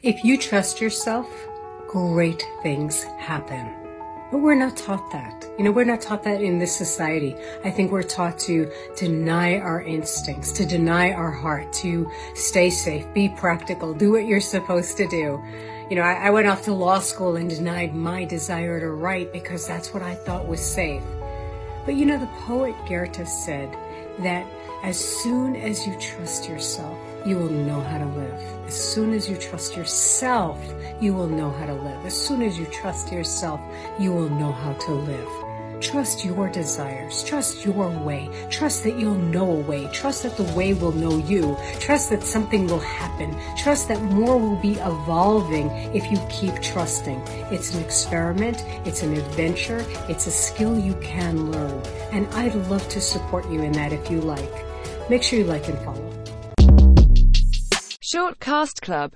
If you trust yourself, great things happen. But we're not taught that. You know, we're not taught that in this society. I think we're taught to deny our instincts, to deny our heart, to stay safe, be practical, do what you're supposed to do. You know, I, I went off to law school and denied my desire to write because that's what I thought was safe. But you know, the poet Goethe said that as soon as you trust yourself, you will know how to live. As soon as you trust yourself, you will know how to live. As soon as you trust yourself, you will know how to live. Trust your desires. Trust your way. Trust that you'll know a way. Trust that the way will know you. Trust that something will happen. Trust that more will be evolving if you keep trusting. It's an experiment. It's an adventure. It's a skill you can learn. And I'd love to support you in that if you like. Make sure you like and follow. Shortcast Club